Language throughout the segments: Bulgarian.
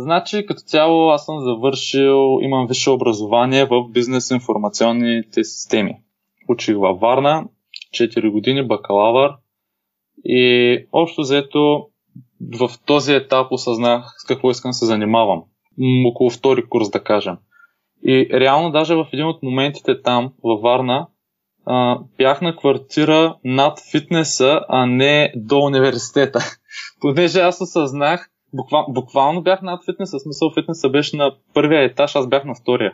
Значи, като цяло аз съм завършил, имам висше образование в бизнес информационните системи. Учих във Варна, 4 години бакалавър и общо взето в този етап осъзнах с какво искам се занимавам. Около втори курс, да кажем. И реално даже в един от моментите там, във Варна, бях на квартира над фитнеса, а не до университета. Понеже аз осъзнах, буквал, буквално бях над фитнеса, смисъл фитнеса беше на първия етаж, аз бях на втория.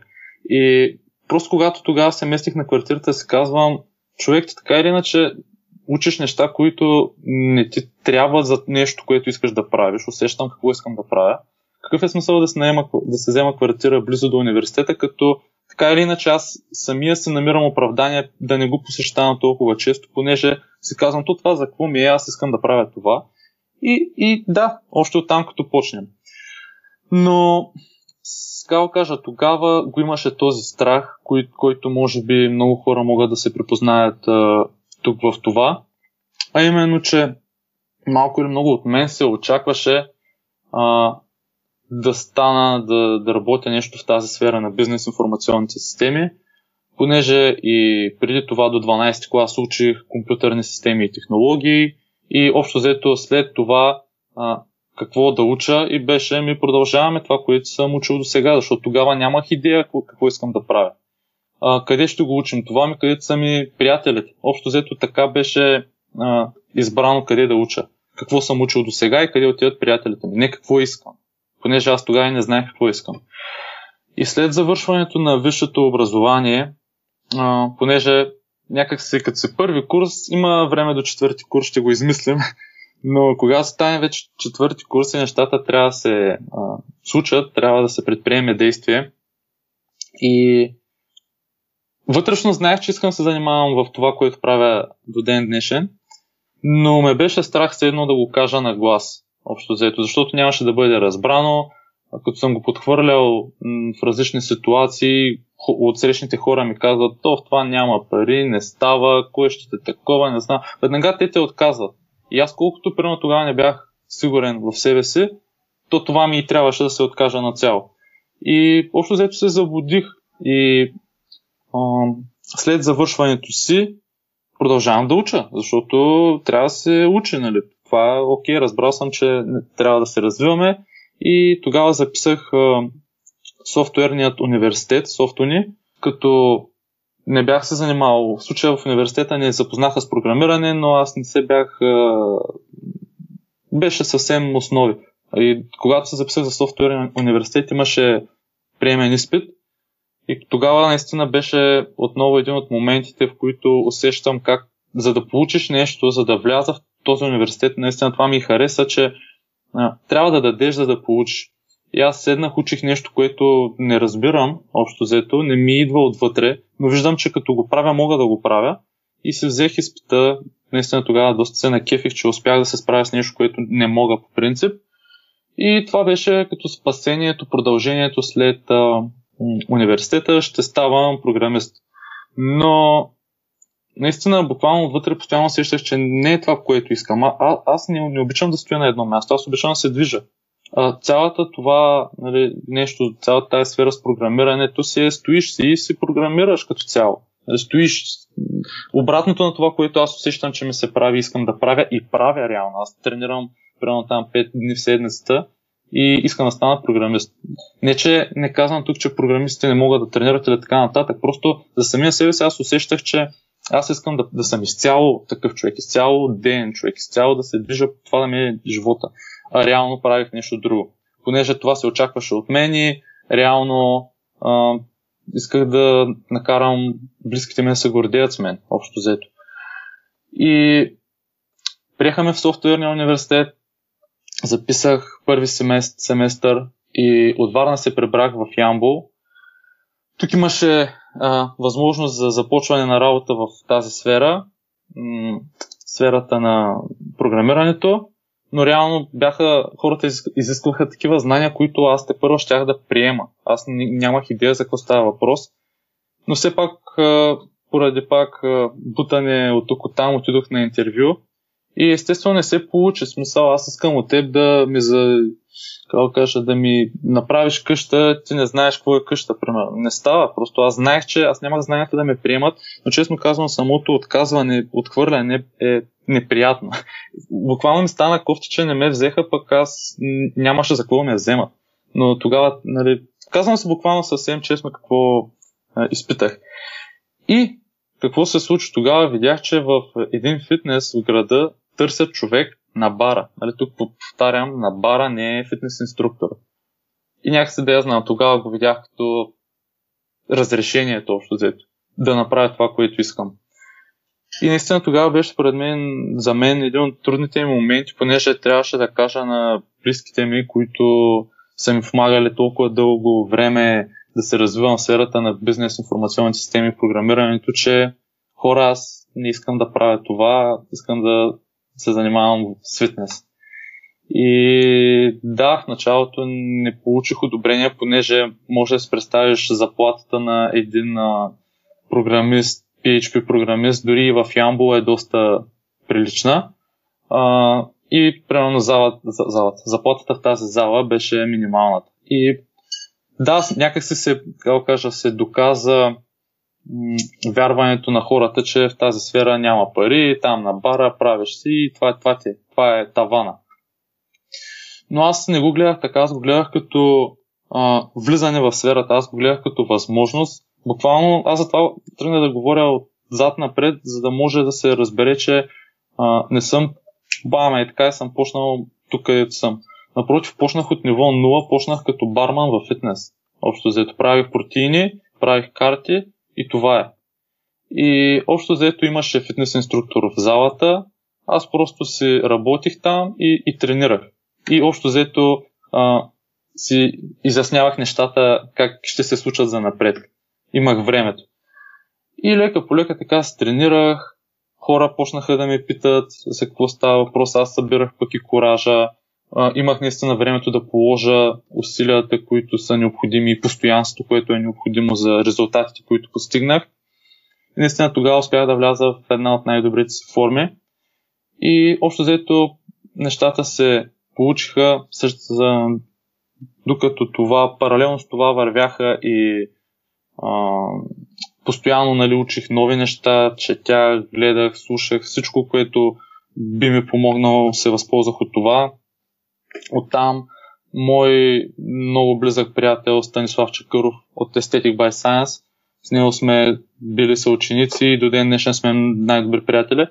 И просто когато тогава се местих на квартирата, си казвам, човек ти така или иначе учиш неща, които не ти трябва за нещо, което искаш да правиш. Усещам какво искам да правя. Какъв е смисъл да се, наема, да се взема квартира близо до университета, като така или иначе аз самия се намирам оправдание да не го посещавам толкова често, понеже си казвам, то това за какво ми е, аз искам да правя това. И, и да, още оттам като почнем. Но, сега го кажа, тогава го имаше този страх, кой, който може би много хора могат да се припознаят а, тук в това. А именно, че малко или много от мен се очакваше а, да стана, да, да работя нещо в тази сфера на бизнес информационните системи, понеже и преди това до 12 клас учих компютърни системи и технологии и общо взето след това а, какво да уча и беше ми продължаваме това, което съм учил до сега, защото тогава нямах идея какво, какво искам да правя. А, къде ще го учим? Това ми където са ми приятелите. Общо взето така беше а, избрано къде да уча. Какво съм учил до сега и къде отиват приятелите ми. Не какво искам понеже аз тогава не знаех какво искам. И след завършването на висшето образование, а, понеже някак си като си първи курс, има време до четвърти курс, ще го измислим, но когато стане вече четвърти курс и нещата трябва да се а, случат, трябва да се предприеме действие. И вътрешно знаех, че искам се занимавам в това, което правя до ден днешен, но ме беше страх все едно да го кажа на глас общо взето, защото нямаше да бъде разбрано. Като съм го подхвърлял в различни ситуации, от срещните хора ми казват, то в това няма пари, не става, кое ще те такова, не знам. Веднага те те отказват. И аз колкото примерно тогава не бях сигурен в себе си, то това ми и трябваше да се откажа на цяло. И общо взето се заблудих и а, след завършването си продължавам да уча, защото трябва да се учи, нали? това е окей, разбрал съм, че трябва да се развиваме и тогава записах а, софтуерният университет, софтуни, като не бях се занимавал. В случая в университета не запознаха с програмиране, но аз не се бях... Беше съвсем основи. И когато се записах за софтуерен университет, имаше приемен изпит. И тогава наистина беше отново един от моментите, в които усещам как за да получиш нещо, за да вляза в този университет, наистина това ми хареса, че а, трябва да дадеш, за да получиш. И аз седнах, учих нещо, което не разбирам, общо взето, не ми идва отвътре, но виждам, че като го правя, мога да го правя. И се взех изпита, наистина тогава доста се накефих, че успях да се справя с нещо, което не мога по принцип. И това беше като спасението, продължението след а, университета, ще ставам програмист. Но наистина, буквално вътре постоянно сещаш, че не е това, което искам. А, аз не, не обичам да стоя на едно място, аз обичам да се движа. Цялата това нали, нещо, цялата тази сфера с програмирането си е стоиш си и си програмираш като цяло. Нали, стоиш обратното на това, което аз усещам, че ми се прави, искам да правя и правя реално. Аз тренирам примерно там 5 дни в седмицата и искам да стана програмист. Не, че не казвам тук, че програмистите не могат да тренират или така нататък, просто за самия себе си аз усещах, че аз искам да, да съм изцяло такъв човек, изцяло ден човек, изцяло да се движа по това да ми е живота. Реално правих нещо друго. Понеже това се очакваше от мен реално а, исках да накарам близките ми да се гордеят с мен, общо взето. И приехаме в софтуерния университет, записах първи семестър, семестър и от Варна се пребрах в Ямбол. Тук имаше а, възможност за започване на работа в тази сфера, м- сферата на програмирането, но реално бяха, хората изискваха такива знания, които аз те първо щях да приема. Аз нямах идея за какво става въпрос. Но все пак, поради пак бутане от тук там, отидох на интервю И естествено не се получи. Смисъл, аз искам от теб да ми за какво кажа, да ми направиш къща, ти не знаеш какво е къща, примерно. Не става. Просто аз знаех, че аз нямах знанието да ме приемат, но честно казвам, самото отказване, отхвърляне е неприятно. Буквално ми стана кофти, че не ме взеха, пък аз нямаше за какво ме вземат. Но тогава, нали, казвам се буквално съвсем честно какво а, изпитах. И какво се случи тогава? Видях, че в един фитнес в града търсят човек на бара. Нали, тук повтарям, на бара не е фитнес инструктор. И някакси да я знам, тогава го видях като разрешението общо взето. Да направя това, което искам. И наистина тогава беше според мен, за мен един от трудните ми моменти, понеже трябваше да кажа на близките ми, които са ми помагали толкова дълго време да се развивам в сферата на бизнес, информационни системи и програмирането, че хора, аз не искам да правя това, искам да се занимавам с фитнес. И да, в началото не получих одобрение, понеже може да си представиш заплатата на един програмист, PHP програмист, дори и в Ямбол е доста прилична. А, и примерно залата, залата, заплатата в тази зала беше минималната. И да, някакси се, как кажа, се доказа вярването на хората, че в тази сфера няма пари, там на бара правиш си и това, това, ти, това е тавана. Но аз не го гледах така, аз го гледах като а, влизане в сферата, аз го гледах като възможност. Буквално аз за това тръгна да говоря отзад напред, за да може да се разбере, че а, не съм баме и така и съм почнал тук където съм. Напротив, почнах от ниво 0, почнах като барман в фитнес. Общо взето правих протеини, правих карти и това е. И общо взето имаше фитнес инструктор в залата, аз просто си работих там и, и тренирах. И общо взето а, си изяснявах нещата как ще се случат за напред. Имах времето. И лека по лека така се тренирах, хора почнаха да ме питат за какво става въпрос, аз събирах пък и коража, имах наистина времето да положа усилията, които са необходими и постоянството, което е необходимо за резултатите, които постигнах. И наистина тогава успях да вляза в една от най-добрите си форми. И общо взето нещата се получиха, също за, докато това, паралелно с това вървяха и постоянно нали, учих нови неща, четях, гледах, слушах всичко, което би ми помогнало, се възползвах от това. Оттам мой много близък приятел Станислав Чакъров от Aesthetic by Science. С него сме били съученици и до ден днешен сме най-добри приятели.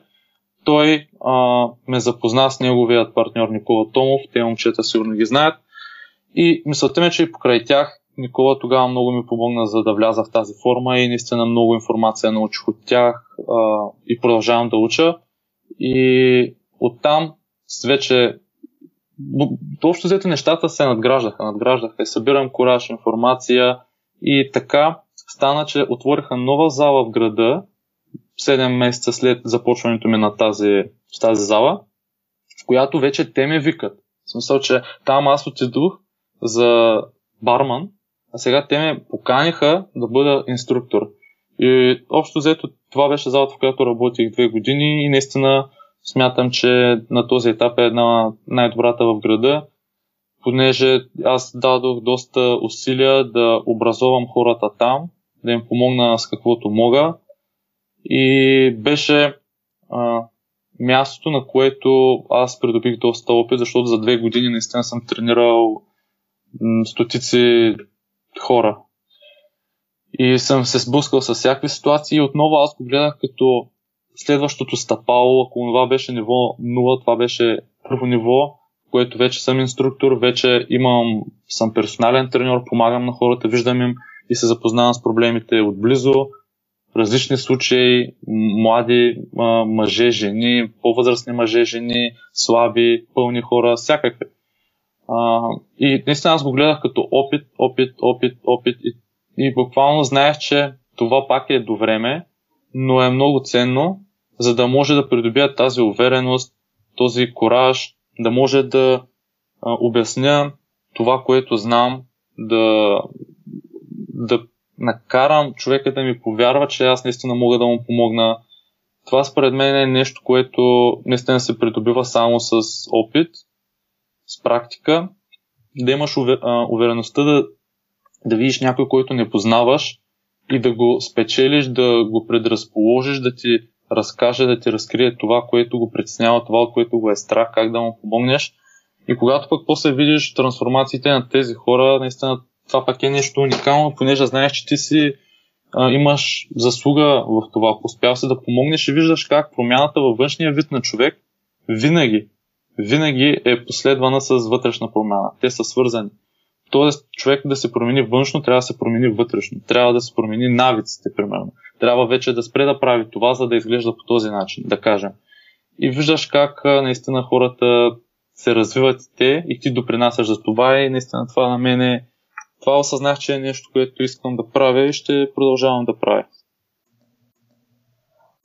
Той а, ме запозна с неговият партньор Никола Томов, те момчета сигурно ги знаят. И мисълта ми, е, че и покрай тях Никола тогава много ми помогна за да вляза в тази форма и наистина много информация научих от тях а, и продължавам да уча. И оттам вече общо взето нещата се надграждаха, надграждаха и събирам кораж, информация и така стана, че отвориха нова зала в града 7 месеца след започването ми на тази, в тази зала, в която вече те ме викат. В смисъл, че там аз отидох за барман, а сега те ме поканиха да бъда инструктор. И общо взето това беше залата, в която работих две години и наистина смятам, че на този етап е една най-добрата в града, понеже аз дадох доста усилия да образовам хората там, да им помогна с каквото мога. И беше а, мястото, на което аз придобих доста опит, защото за две години наистина съм тренирал м, стотици хора. И съм се сблъскал с всякакви ситуации отново аз го гледах като следващото стъпало, ако това беше ниво 0, това беше първо ниво, което вече съм инструктор, вече имам, съм персонален треньор, помагам на хората, виждам им и се запознавам с проблемите отблизо, различни случаи, млади мъже, жени, по-възрастни мъже, жени, слаби, пълни хора, всякакви. А, и наистина аз го гледах като опит, опит, опит, опит и, и буквално знаех, че това пак е до време, но е много ценно, за да може да придобия тази увереност, този кораж, да може да а, обясня това, което знам, да, да накарам човека да ми повярва, че аз наистина мога да му помогна. Това според мен е нещо, което наистина се придобива само с опит, с практика, да имаш увереността да, да видиш някой, който не познаваш и да го спечелиш, да го предразположиш, да ти разкаже, да ти разкрие това, което го притеснява, това, което го е страх, как да му помогнеш. И когато пък после видиш трансформациите на тези хора, наистина това пък е нещо уникално, понеже знаеш, че ти си а, имаш заслуга в това, ако успял си да помогнеш и виждаш как промяната във външния вид на човек винаги, винаги е последвана с вътрешна промяна. Те са свързани. Тоест, човек да се промени външно, трябва да се промени вътрешно. Трябва да се промени навиците, примерно. Трябва вече да спре да прави това, за да изглежда по този начин, да кажем. И виждаш как наистина хората се развиват те и ти допринасяш за това и наистина това на мен е това осъзнах, че е нещо, което искам да правя и ще продължавам да правя.